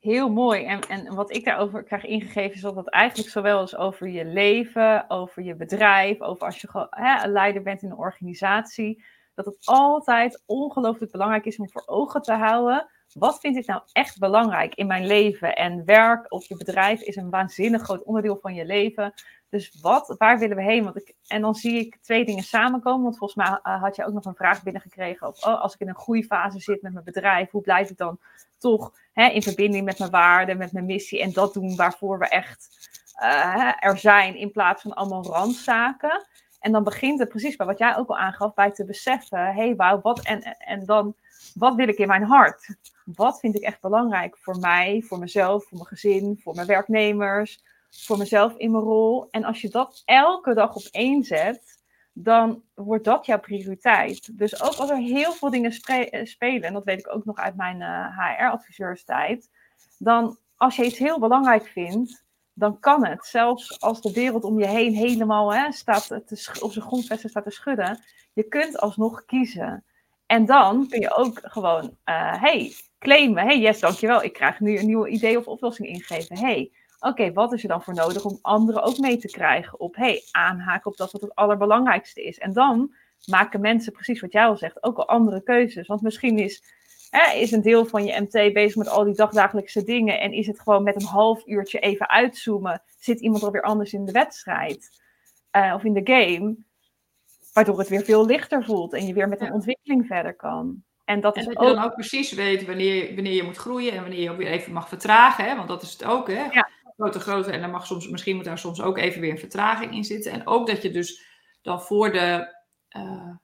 Heel mooi. En, en wat ik daarover krijg ingegeven is dat het eigenlijk zowel is over je leven, over je bedrijf, over als je hè, een leider bent in een organisatie, dat het altijd ongelooflijk belangrijk is om voor ogen te houden. Wat vind ik nou echt belangrijk in mijn leven? En werk of je bedrijf is een waanzinnig groot onderdeel van je leven. Dus wat, waar willen we heen? Want ik, en dan zie ik twee dingen samenkomen. Want volgens mij eh, had je ook nog een vraag binnengekregen. Of oh, als ik in een groeifase zit met mijn bedrijf, hoe blijf ik dan toch hè, in verbinding met mijn waarden, met mijn missie en dat doen waarvoor we echt uh, er zijn in plaats van allemaal randzaken. En dan begint het precies bij wat jij ook al aangaf, bij te beseffen, hé hey, wauw, wat en, en dan, wat wil ik in mijn hart? Wat vind ik echt belangrijk voor mij, voor mezelf, voor mijn gezin, voor mijn werknemers, voor mezelf in mijn rol? En als je dat elke dag op één zet, dan wordt dat jouw prioriteit. Dus ook als er heel veel dingen eh, spelen, en dat weet ik ook nog uit mijn HR-adviseurstijd, eh, dan als je iets heel belangrijk vindt, dan kan het. Zelfs als de wereld om je heen helemaal hè, staat te op zijn grondvesten staat te schudden, je kunt alsnog kiezen. En dan kun je ook gewoon, uh, hey, claimen. Hey, yes, dankjewel. Ik krijg nu een nieuwe idee of oplossing ingegeven. Hey, Oké, wat is er dan voor nodig om anderen ook mee te krijgen op, hey, aanhaken op dat wat het allerbelangrijkste is. En dan maken mensen precies wat jij al zegt, ook al andere keuzes. Want misschien is, hè, is een deel van je MT bezig met al die dagdagelijkse dingen en is het gewoon met een half uurtje even uitzoomen, zit iemand alweer anders in de wedstrijd uh, of in de game, waardoor het weer veel lichter voelt en je weer met een ontwikkeling verder kan. En dat, is dat ook... je dan ook precies weet wanneer, wanneer je moet groeien en wanneer je ook weer even mag vertragen. Hè? Want dat is het ook. Hè? Ja grote grote. En dan mag soms, misschien moet daar soms ook even weer een vertraging in zitten. En ook dat je dus dan voor de uh,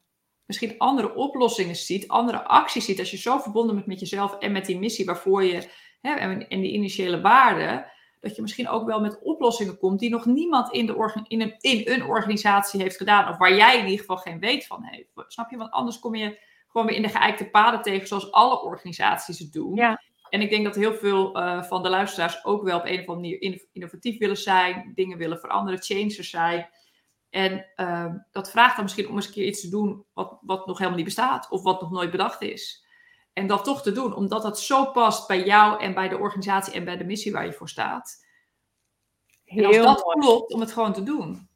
misschien andere oplossingen ziet, andere acties ziet. Als je zo verbonden bent met jezelf en met die missie waarvoor je, hè, en, en die initiële waarden, dat je misschien ook wel met oplossingen komt die nog niemand in, de in, een, in een organisatie heeft gedaan. Of waar jij in ieder geval geen weet van heeft. Snap je? Want anders kom je gewoon weer in de geëikte paden tegen zoals alle organisaties het doen. Ja. En ik denk dat heel veel uh, van de luisteraars ook wel op een of andere manier innovatief willen zijn, dingen willen veranderen, changers zijn. En uh, dat vraagt dan misschien om eens een keer iets te doen wat, wat nog helemaal niet bestaat of wat nog nooit bedacht is. En dat toch te doen, omdat dat zo past bij jou en bij de organisatie en bij de missie waar je voor staat. Heel en als dat mooi. klopt, om het gewoon te doen.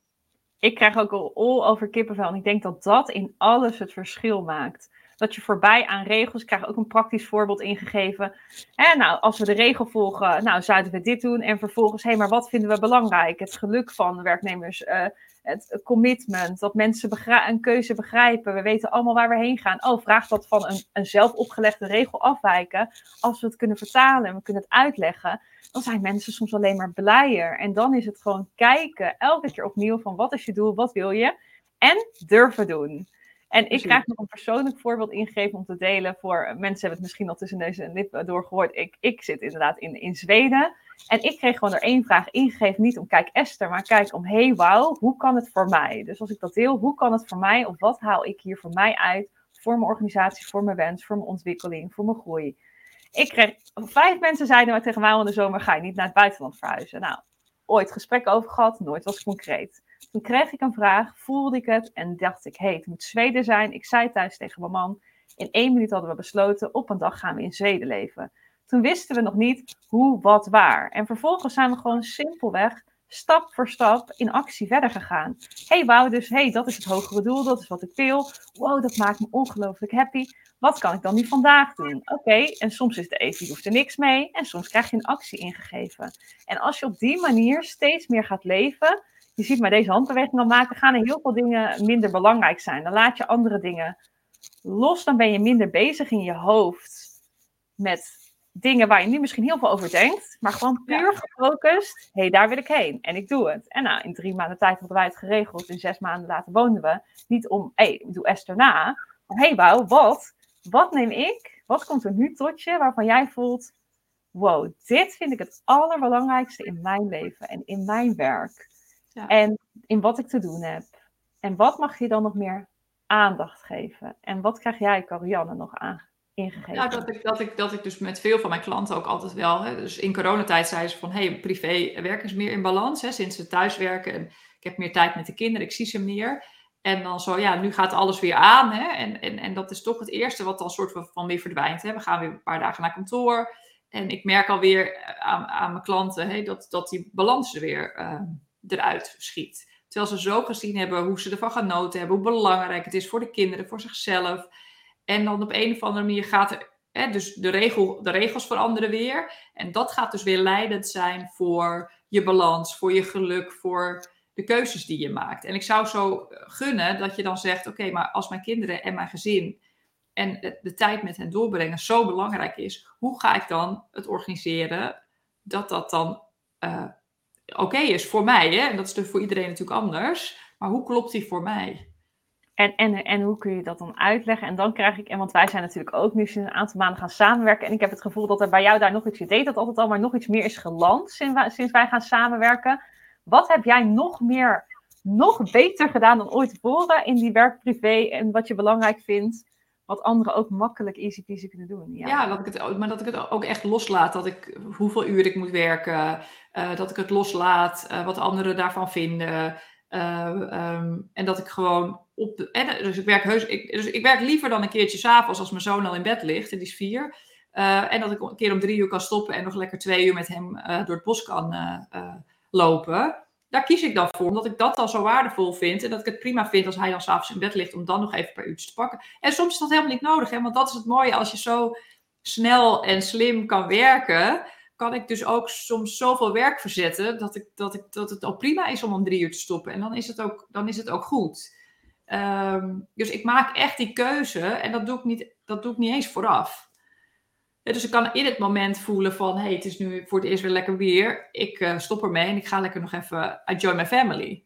Ik krijg ook al all over kippenvel. En ik denk dat dat in alles het verschil maakt. Dat je voorbij aan regels, ik krijg ook een praktisch voorbeeld ingegeven. En nou, als we de regel volgen, nou zouden we dit doen. En vervolgens, hé, hey, maar wat vinden we belangrijk? Het geluk van werknemers, uh, het commitment, dat mensen een keuze begrijpen. We weten allemaal waar we heen gaan. Oh, vraag dat van een, een zelf opgelegde regel afwijken. Als we het kunnen vertalen en we kunnen het uitleggen, dan zijn mensen soms alleen maar blijer. En dan is het gewoon kijken, elke keer opnieuw van wat is je doel, wat wil je? En durven doen. En ik krijg nog een persoonlijk voorbeeld ingegeven om te delen voor mensen hebben het misschien al tussen deze en lip doorgehoord. Ik, ik zit inderdaad in, in Zweden en ik kreeg gewoon er één vraag ingegeven, niet om kijk Esther, maar kijk om hey wauw, hoe kan het voor mij? Dus als ik dat deel, hoe kan het voor mij of wat haal ik hier voor mij uit voor mijn organisatie, voor mijn wens, voor mijn ontwikkeling, voor mijn groei? Ik kreeg, vijf mensen zeiden mij tegen mij in de zomer, ga je niet naar het buitenland verhuizen? Nou, ooit gesprek over gehad, nooit was concreet. Toen kreeg ik een vraag, voelde ik het en dacht ik, hé, hey, het moet Zweden zijn. Ik zei thuis tegen mijn man, in één minuut hadden we besloten, op een dag gaan we in Zweden leven. Toen wisten we nog niet hoe, wat, waar. En vervolgens zijn we gewoon simpelweg stap voor stap in actie verder gegaan. hey, wauw, dus hey, dat is het hogere doel, dat is wat ik wil. Wow, dat maakt me ongelooflijk happy. Wat kan ik dan nu vandaag doen? Oké, en soms is de even, je hoeft er niks mee. En soms krijg je een actie ingegeven. En als je op die manier steeds meer gaat leven, je ziet mij deze handbeweging al maken, gaan er heel veel dingen minder belangrijk zijn. Dan laat je andere dingen los, dan ben je minder bezig in je hoofd met dingen waar je nu misschien heel veel over denkt, maar gewoon puur gefocust. Hé, hey, daar wil ik heen en ik doe het. En nou, in drie maanden tijd hadden wij het geregeld. In zes maanden later woonden we. Niet om, hé, hey, doe Esther na. Maar hé, hey, wauw, wat? Wat neem ik? Wat komt er nu tot je waarvan jij voelt, wow, dit vind ik het allerbelangrijkste in mijn leven en in mijn werk. Ja. En in wat ik te doen heb. En wat mag je dan nog meer aandacht geven? En wat krijg jij, Carianne, nog aan, ingegeven? Nou, dat ik, dat, ik, dat ik dus met veel van mijn klanten ook altijd wel. Hè, dus in coronatijd zeiden ze van hé, hey, privé werk is meer in balans. Hè, sinds ze thuiswerken en ik heb meer tijd met de kinderen, ik zie ze meer. En dan zo, ja, nu gaat alles weer aan. Hè, en, en, en dat is toch het eerste wat dan soort van weer verdwijnt. Hè. We gaan weer een paar dagen naar kantoor. En ik merk alweer aan, aan mijn klanten hè, dat, dat die balans er weer uh, eruit schiet. Terwijl ze zo gezien hebben hoe ze ervan genoten hebben, hoe belangrijk het is voor de kinderen, voor zichzelf. En dan op een of andere manier gaat er, hè, dus de, regel, de regels veranderen weer. En dat gaat dus weer leidend zijn voor je balans, voor je geluk, voor de keuzes die je maakt. En ik zou zo gunnen dat je dan zegt: Oké, maar als mijn kinderen en mijn gezin en de, tijd met hen doorbrengen zo belangrijk is, hoe ga ik dan het organiseren dat dat dan uh, oké is voor mij? Hè? En dat is dus voor iedereen natuurlijk anders. Maar hoe klopt die voor mij? En, en, en hoe kun je dat dan uitleggen? En dan krijg ik, en want wij zijn natuurlijk ook nu sinds een aantal maanden gaan samenwerken. En ik heb het gevoel dat er bij jou daar nog iets, je deed dat altijd al, maar nog iets meer is geland sinds sinds wij gaan samenwerken. Wat heb jij nog meer, nog beter gedaan dan ooit tevoren in die werk-privé en wat je belangrijk vindt? Wat anderen ook makkelijk easy peasy kunnen doen. Ja, dat ik het, maar dat ik het ook echt loslaat. Dat ik hoeveel uur ik moet werken. Uh, dat ik het loslaat. Uh, wat anderen daarvan vinden. Uh, um, en dat ik gewoon op de. Dus ik werk heus. Dus ik werk liever dan een keertje s'avonds als mijn zoon al in bed ligt. En die is vier. en dat ik een keer om drie uur kan stoppen en nog lekker twee uur met hem door het bos kan lopen. Daar kies ik dan voor, omdat ik dat al zo waardevol vind. En dat ik het prima vind als hij dan s'avonds in bed ligt om dan nog even een paar uurtjes te pakken. En soms is dat helemaal niet nodig, hè, want dat is het mooie. Als je zo snel en slim kan werken, kan ik dus ook soms zoveel werk verzetten dat, ik, dat, ik, dat het al prima is om om drie uur te stoppen. En dan is het ook, dan is het ook goed. Um, dus ik maak echt die keuze en dat doe ik niet, dat doe ik niet eens vooraf dus ik kan in het moment voelen van, hey, het is nu voor het eerst weer lekker weer. Ik uh, stop ermee en ik ga lekker nog even enjoy my family.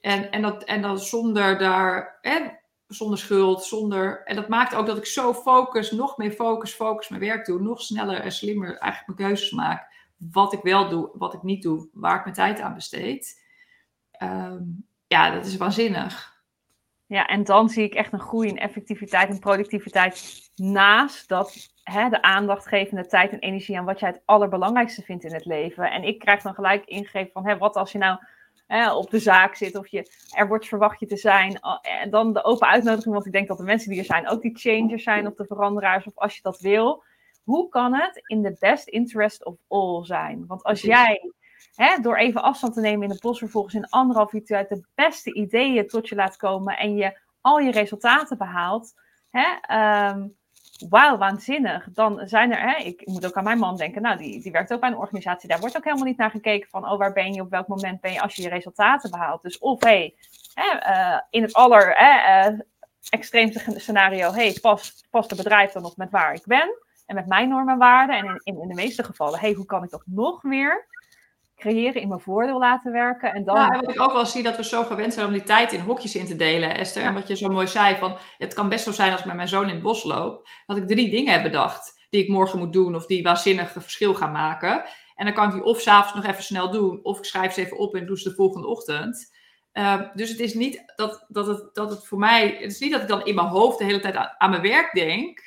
En, en, dat, en dan zonder daar, en zonder schuld, zonder... En dat maakt ook dat ik zo focus, nog meer focus, focus mijn werk doe. Nog sneller en slimmer eigenlijk mijn keuzes maak. Wat ik wel doe, wat ik niet doe, waar ik mijn tijd aan besteed. Um, ja, dat is waanzinnig. Ja, en dan zie ik echt een groei in effectiviteit en productiviteit naast dat hè, de aandacht geven, de tijd en energie aan wat jij het allerbelangrijkste vindt in het leven. En ik krijg dan gelijk ingegeven van, hè, wat als je nou hè, op de zaak zit of je, er wordt verwacht je te zijn. En dan de open uitnodiging, want ik denk dat de mensen die er zijn ook die changers zijn of de veranderaars of als je dat wil. Hoe kan het in the best interest of all zijn? Want als jij Hè, door even afstand te nemen in het bos, vervolgens in anderhalf uur tijd de beste ideeën tot je laat komen en je al je resultaten behaalt, hè, ehm, wauw, waanzinnig. Dan zijn er, hè, ik moet ook aan mijn man denken, nou, die, die werkt ook bij een organisatie. Daar wordt ook helemaal niet naar gekeken van, oh, waar ben je, op welk moment ben je als je je resultaten behaalt. Dus of, hé, hey, uh, in het aller uh, extreemste scenario, hey, past, past het bedrijf dan nog met waar ik ben en met mijn normen en waarden? En in, in, de meeste gevallen, hey, hoe kan ik dat nog meer creëren, in mijn voordeel laten werken. En dan... Ja, en wat ik ook wel zie, dat we zo gewend zijn om die tijd in hokjes in te delen, Esther. En wat je zo mooi zei, van het kan best zo zijn als ik met mijn zoon in het bos loop, dat ik drie dingen heb bedacht die ik morgen moet doen of die waanzinnig verschil gaan maken. En dan kan ik die of s'avonds nog even snel doen, of ik schrijf ze even op en doe ze de volgende ochtend. Uh, dus het is niet dat, dat, het, dat het voor mij, het is niet dat ik dan in mijn hoofd de hele tijd aan, aan mijn werk denk,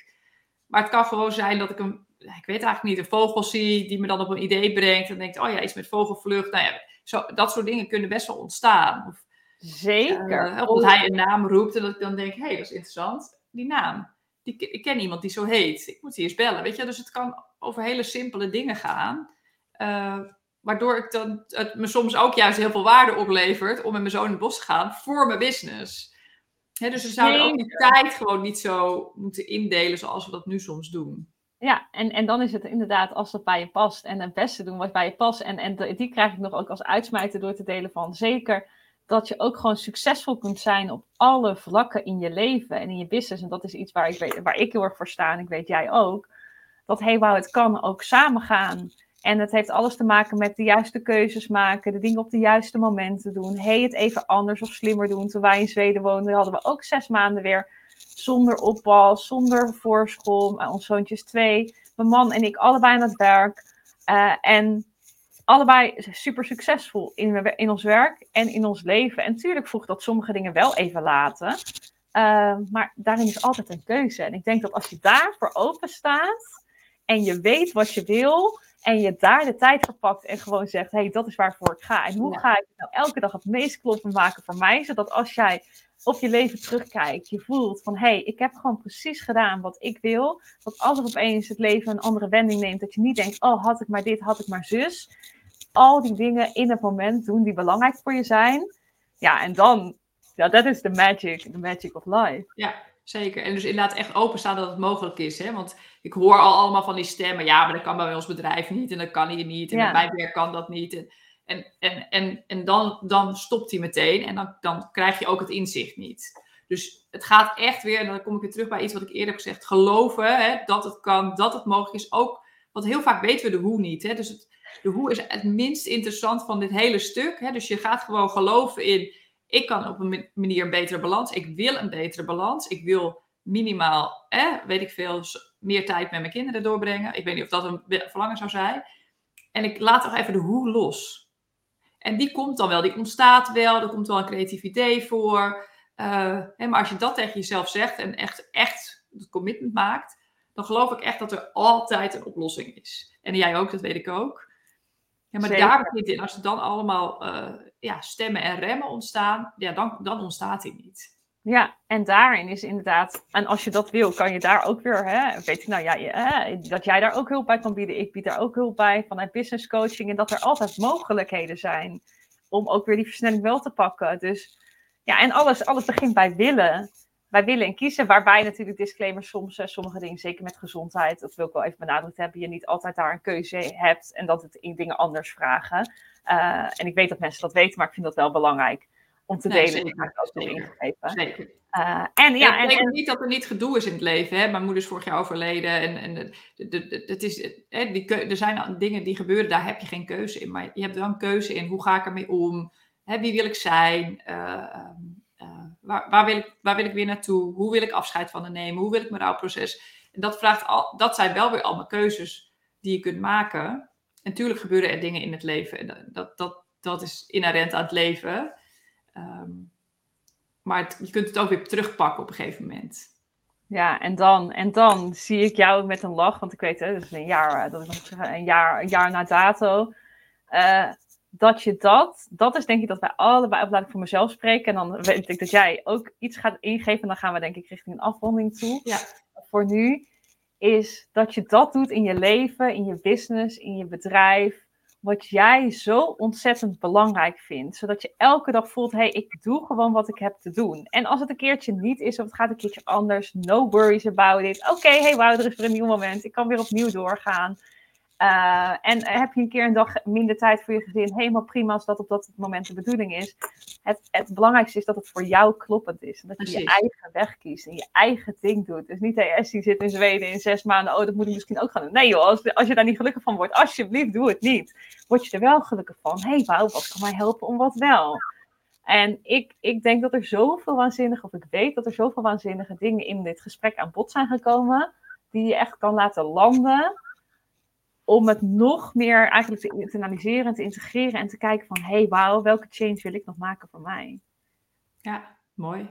maar het kan gewoon zijn dat ik een ik weet eigenlijk niet, een vogel zie die me dan op een idee brengt. En denkt, oh ja, iets met vogelvlucht. Nou ja, zo, dat soort dingen kunnen best wel ontstaan. Of, Zeker. Uh, of dat hij een naam roept en dat ik dan denk, hé, hey, dat is interessant. Die naam. Die, ik ken iemand die zo heet. Ik moet die eens bellen. Weet je, dus het kan over hele simpele dingen gaan. Uh, waardoor ik dan, het me soms ook juist heel veel waarde oplevert om met mijn zoon in het bos te gaan voor mijn business. dus we zouden ook die tijd gewoon niet zo moeten indelen zoals we dat nu soms doen. Ja, en, en dan is het inderdaad als dat bij je past en het beste doen wat bij je past. En, en die krijg ik nog ook als uitsmijter door te delen van zeker dat je ook gewoon succesvol kunt zijn op alle vlakken in je leven en in je business. En dat is iets waar ik, weet, waar ik heel erg voor sta en ik weet jij ook. Dat hey, wauw, het kan ook samen gaan. En het heeft alles te maken met de juiste keuzes maken, de dingen op de juiste momenten doen. Hey, het even anders of slimmer doen. Toen wij in Zweden woonden, hadden we ook zes maanden weer zonder oppas, zonder voorschool. Ons zoontje is twee. Mijn man en ik allebei aan het werk. Uh, en allebei super succesvol in, in ons werk en in ons leven. En natuurlijk vroeg dat sommige dingen wel even laten. Uh, maar daarin is altijd een keuze. En ik denk dat als je daarvoor open staat en je weet wat je wil en je daar de tijd voor pakt en gewoon zegt: hé, hey, dat is waarvoor ik ga. En hoe ga ik nou elke dag het meest kloppend maken voor mij, zodat als jij op je leven terugkijkt, je voelt van hé, hey, ik heb gewoon precies gedaan wat ik wil. Dat als er opeens het leven een andere wending neemt, dat je niet denkt, oh had ik maar dit, had ik maar zus. Al die dingen in het moment doen die belangrijk voor je zijn. Ja, en dan, ja, dat is de magic, the magic of life. Ja, zeker. En dus inderdaad echt openstaan dat het mogelijk is. Hè? Want ik hoor al allemaal van die stemmen, ja, maar dat kan bij ons bedrijf niet en dat kan hier niet en bij mijn werk kan dat niet. En, en, en, en, en dan, dan stopt hij meteen en dan, dan krijg je ook het inzicht niet. Dus het gaat echt weer, en dan kom ik weer terug bij iets wat ik eerder heb gezegd, geloven hè, dat het kan, dat het mogelijk is. Ook, want heel vaak weten we de hoe niet. Hè? Dus de hoe is het minst interessant van dit hele stuk. Hè? Dus je gaat gewoon geloven in, ik kan op een manier een betere balans. Ik wil een betere balans. Ik wil minimaal, hè, weet ik veel, meer tijd met mijn kinderen doorbrengen. Ik weet niet of dat een verlangen zou zijn. En ik laat toch even de hoe los. En die komt dan wel, die ontstaat wel, er komt wel een creatief idee voor. Uh, hè, maar als je dat tegen jezelf zegt en echt, echt het commitment maakt, dan geloof ik echt dat er altijd een oplossing is. En jij ook, dat weet ik ook. Ja, maar Zeker. daar begint in. Als er dan allemaal uh, ja, stemmen en remmen ontstaan, ja, dan, dan ontstaat hij niet. Ja, en daarin is inderdaad, en als je dat wil, kan je daar ook weer, hè, weet ik nou, ja, dat jij daar ook hulp bij kan bieden. Ik bied daar ook hulp bij vanuit business coaching en dat er altijd mogelijkheden zijn om ook weer die versnelling wel te pakken. Dus ja, en alles, alles begint bij willen. Bij willen en kiezen, waarbij natuurlijk disclaimers soms, sommige dingen, zeker met gezondheid, dat wil ik wel even benadrukt hebben, je niet altijd daar een keuze hebt en dat het in dingen anders vragen. Uh, en ik weet dat mensen dat weten, maar ik vind dat wel belangrijk om te delen. Zeker, ik ingegeven. Zeker. Uh, en, ja, ik denk niet dat er niet gedoe is in het leven. Hè? Mijn moeder is vorig jaar overleden. En, en het is, hè, die, er zijn dingen die gebeuren, daar heb je geen keuze in. Maar je hebt wel een keuze in hoe ga ik ermee om? Hè, wie wil ik zijn? Uh, uh, waar, waar, wil ik, waar wil ik weer naartoe? Hoe wil ik afscheid van nemen? Hoe wil ik mijn rouwproces? En dat, vraagt al, dat zijn wel weer allemaal keuzes die je kunt maken. En natuurlijk gebeuren er dingen in het leven. En dat, dat, dat is inherent aan het leven. Um, maar je kunt het ook weer terugpakken op een gegeven moment. Ja, en dan, en dan zie ik jou met een lach, want ik weet, hè, dat is een jaar, dat is nog een jaar, een jaar na dato. Uh, dat je dat, dat is denk ik dat wij allebei, of laat ik voor mezelf spreken, en dan weet ik dat jij ook iets gaat ingeven, en dan gaan we denk ik richting een afronding toe. Ja. Voor nu is dat je dat doet in je leven, in je business, in je bedrijf, wat jij zo ontzettend belangrijk vindt. Zodat je elke dag voelt, hé, hey, ik doe gewoon wat ik heb te doen. En als het een keertje niet is of het gaat een keertje anders, no worries about it. Oké, okay, hey, wauw, er is weer een nieuw moment. Ik kan weer opnieuw doorgaan. Uh, en heb je een keer een dag minder tijd voor je gezin, helemaal prima als dat op dat moment de bedoeling is. Het, het belangrijkste is dat het voor jou kloppend is. En dat je je eigen weg kiest en je eigen ding doet. Dus niet de die zit in Zweden in zes maanden, oh dat moet ik misschien ook gaan doen. Nee joh, als, als je daar niet gelukkig van wordt, alsjeblieft doe het niet. Word je er wel gelukkig van, hé hey, wauw, wat kan mij helpen om wat wel? En ik, ik denk dat er zoveel waanzinnige, of ik weet dat er zoveel waanzinnige dingen in dit gesprek aan bod zijn gekomen, die je echt kan laten landen om het nog meer eigenlijk te internaliseren, te integreren en te kijken van, hey, wauw, welke change wil ik nog maken voor mij? Ja, mooi.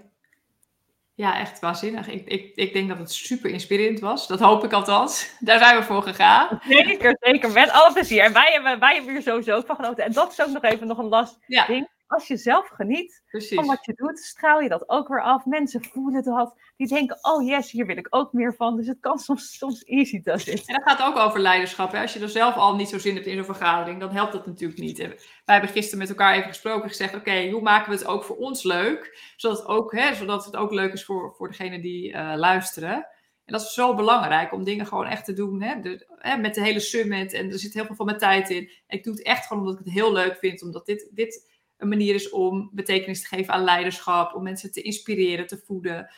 Ja, echt waanzinnig. Ik, ik, ik denk dat het super inspirerend was. Dat hoop ik althans. Daar zijn we voor gegaan. Zeker, zeker. Met alle plezier. En wij hebben, wij hebben hier sowieso van genoten. En dat is ook nog even nog een last ja. ding als je zelf geniet van wat je doet, straal je dat ook weer af. Mensen voelen dat. Die denken, oh yes, hier wil ik ook meer van. Dus het kan soms, soms easy dat is. En dat gaat ook over leiderschap. Hè? Als je er zelf al niet zo zin hebt in zo'n vergadering, dan helpt dat natuurlijk niet. wij hebben gisteren met elkaar even gesproken en gezegd, oké, hoe maken we het ook voor ons leuk? Zodat het ook, hè, zodat het ook leuk is voor, voor degene die uh, luisteren. En dat is zo belangrijk om dingen gewoon echt te doen. Hè? De, hè, met de hele summit. En er zit heel veel van mijn tijd in. En ik doe het echt gewoon omdat ik het heel leuk vind. Omdat dit, dit een manier is om betekenis te geven aan leiderschap, om mensen te inspireren, te voeden.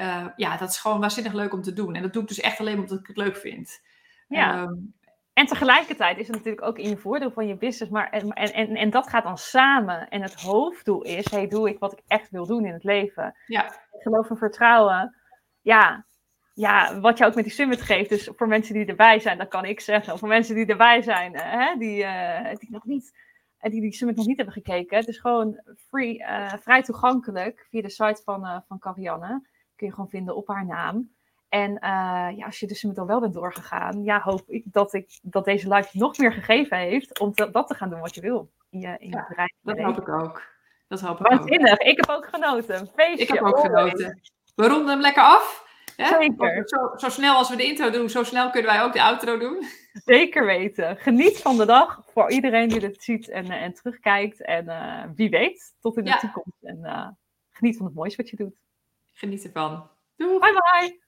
Uh, ja, dat is gewoon waanzinnig leuk om te doen. En dat doe ik dus echt alleen omdat ik het leuk vind. Ja. Um, en tegelijkertijd is het natuurlijk ook in je voordeel van je business. Maar, en, en, en dat gaat dan samen. En het hoofddoel is: hey, doe ik wat ik echt wil doen in het leven? Ja. Ik geloof en vertrouwen. Ja, ja, wat je ook met die summit geeft. Dus voor mensen die erbij zijn, dat kan ik zeggen. Voor mensen die erbij zijn, hè, die, uh, die nog niet en die die summit nog niet hebben gekeken. Het is gewoon free, uh, vrij toegankelijk via de site van, uh, van Carianne. Kun je gewoon vinden op haar naam. En uh, ja, als je de summit al wel bent doorgegaan, ja, hoop ik dat, ik dat deze live nog meer gegeven heeft om te, dat te gaan doen wat je wil in je, in je ja, bedrijf. Dat hoop ik ook. Dat hoop ik ook. Ik heb ook genoten. Feestje. Ik heb ook genoten. We ronden hem lekker af. Zeker. Zo, zo, snel als we de intro doen, zo snel kunnen wij ook de outro doen. Zeker weten. Geniet van de dag voor iedereen die dit ziet en, uh, en terugkijkt. En uh, wie weet, tot in de toekomst. En uh, geniet van het moois wat je doet. Geniet ervan. Doei. Bye bye.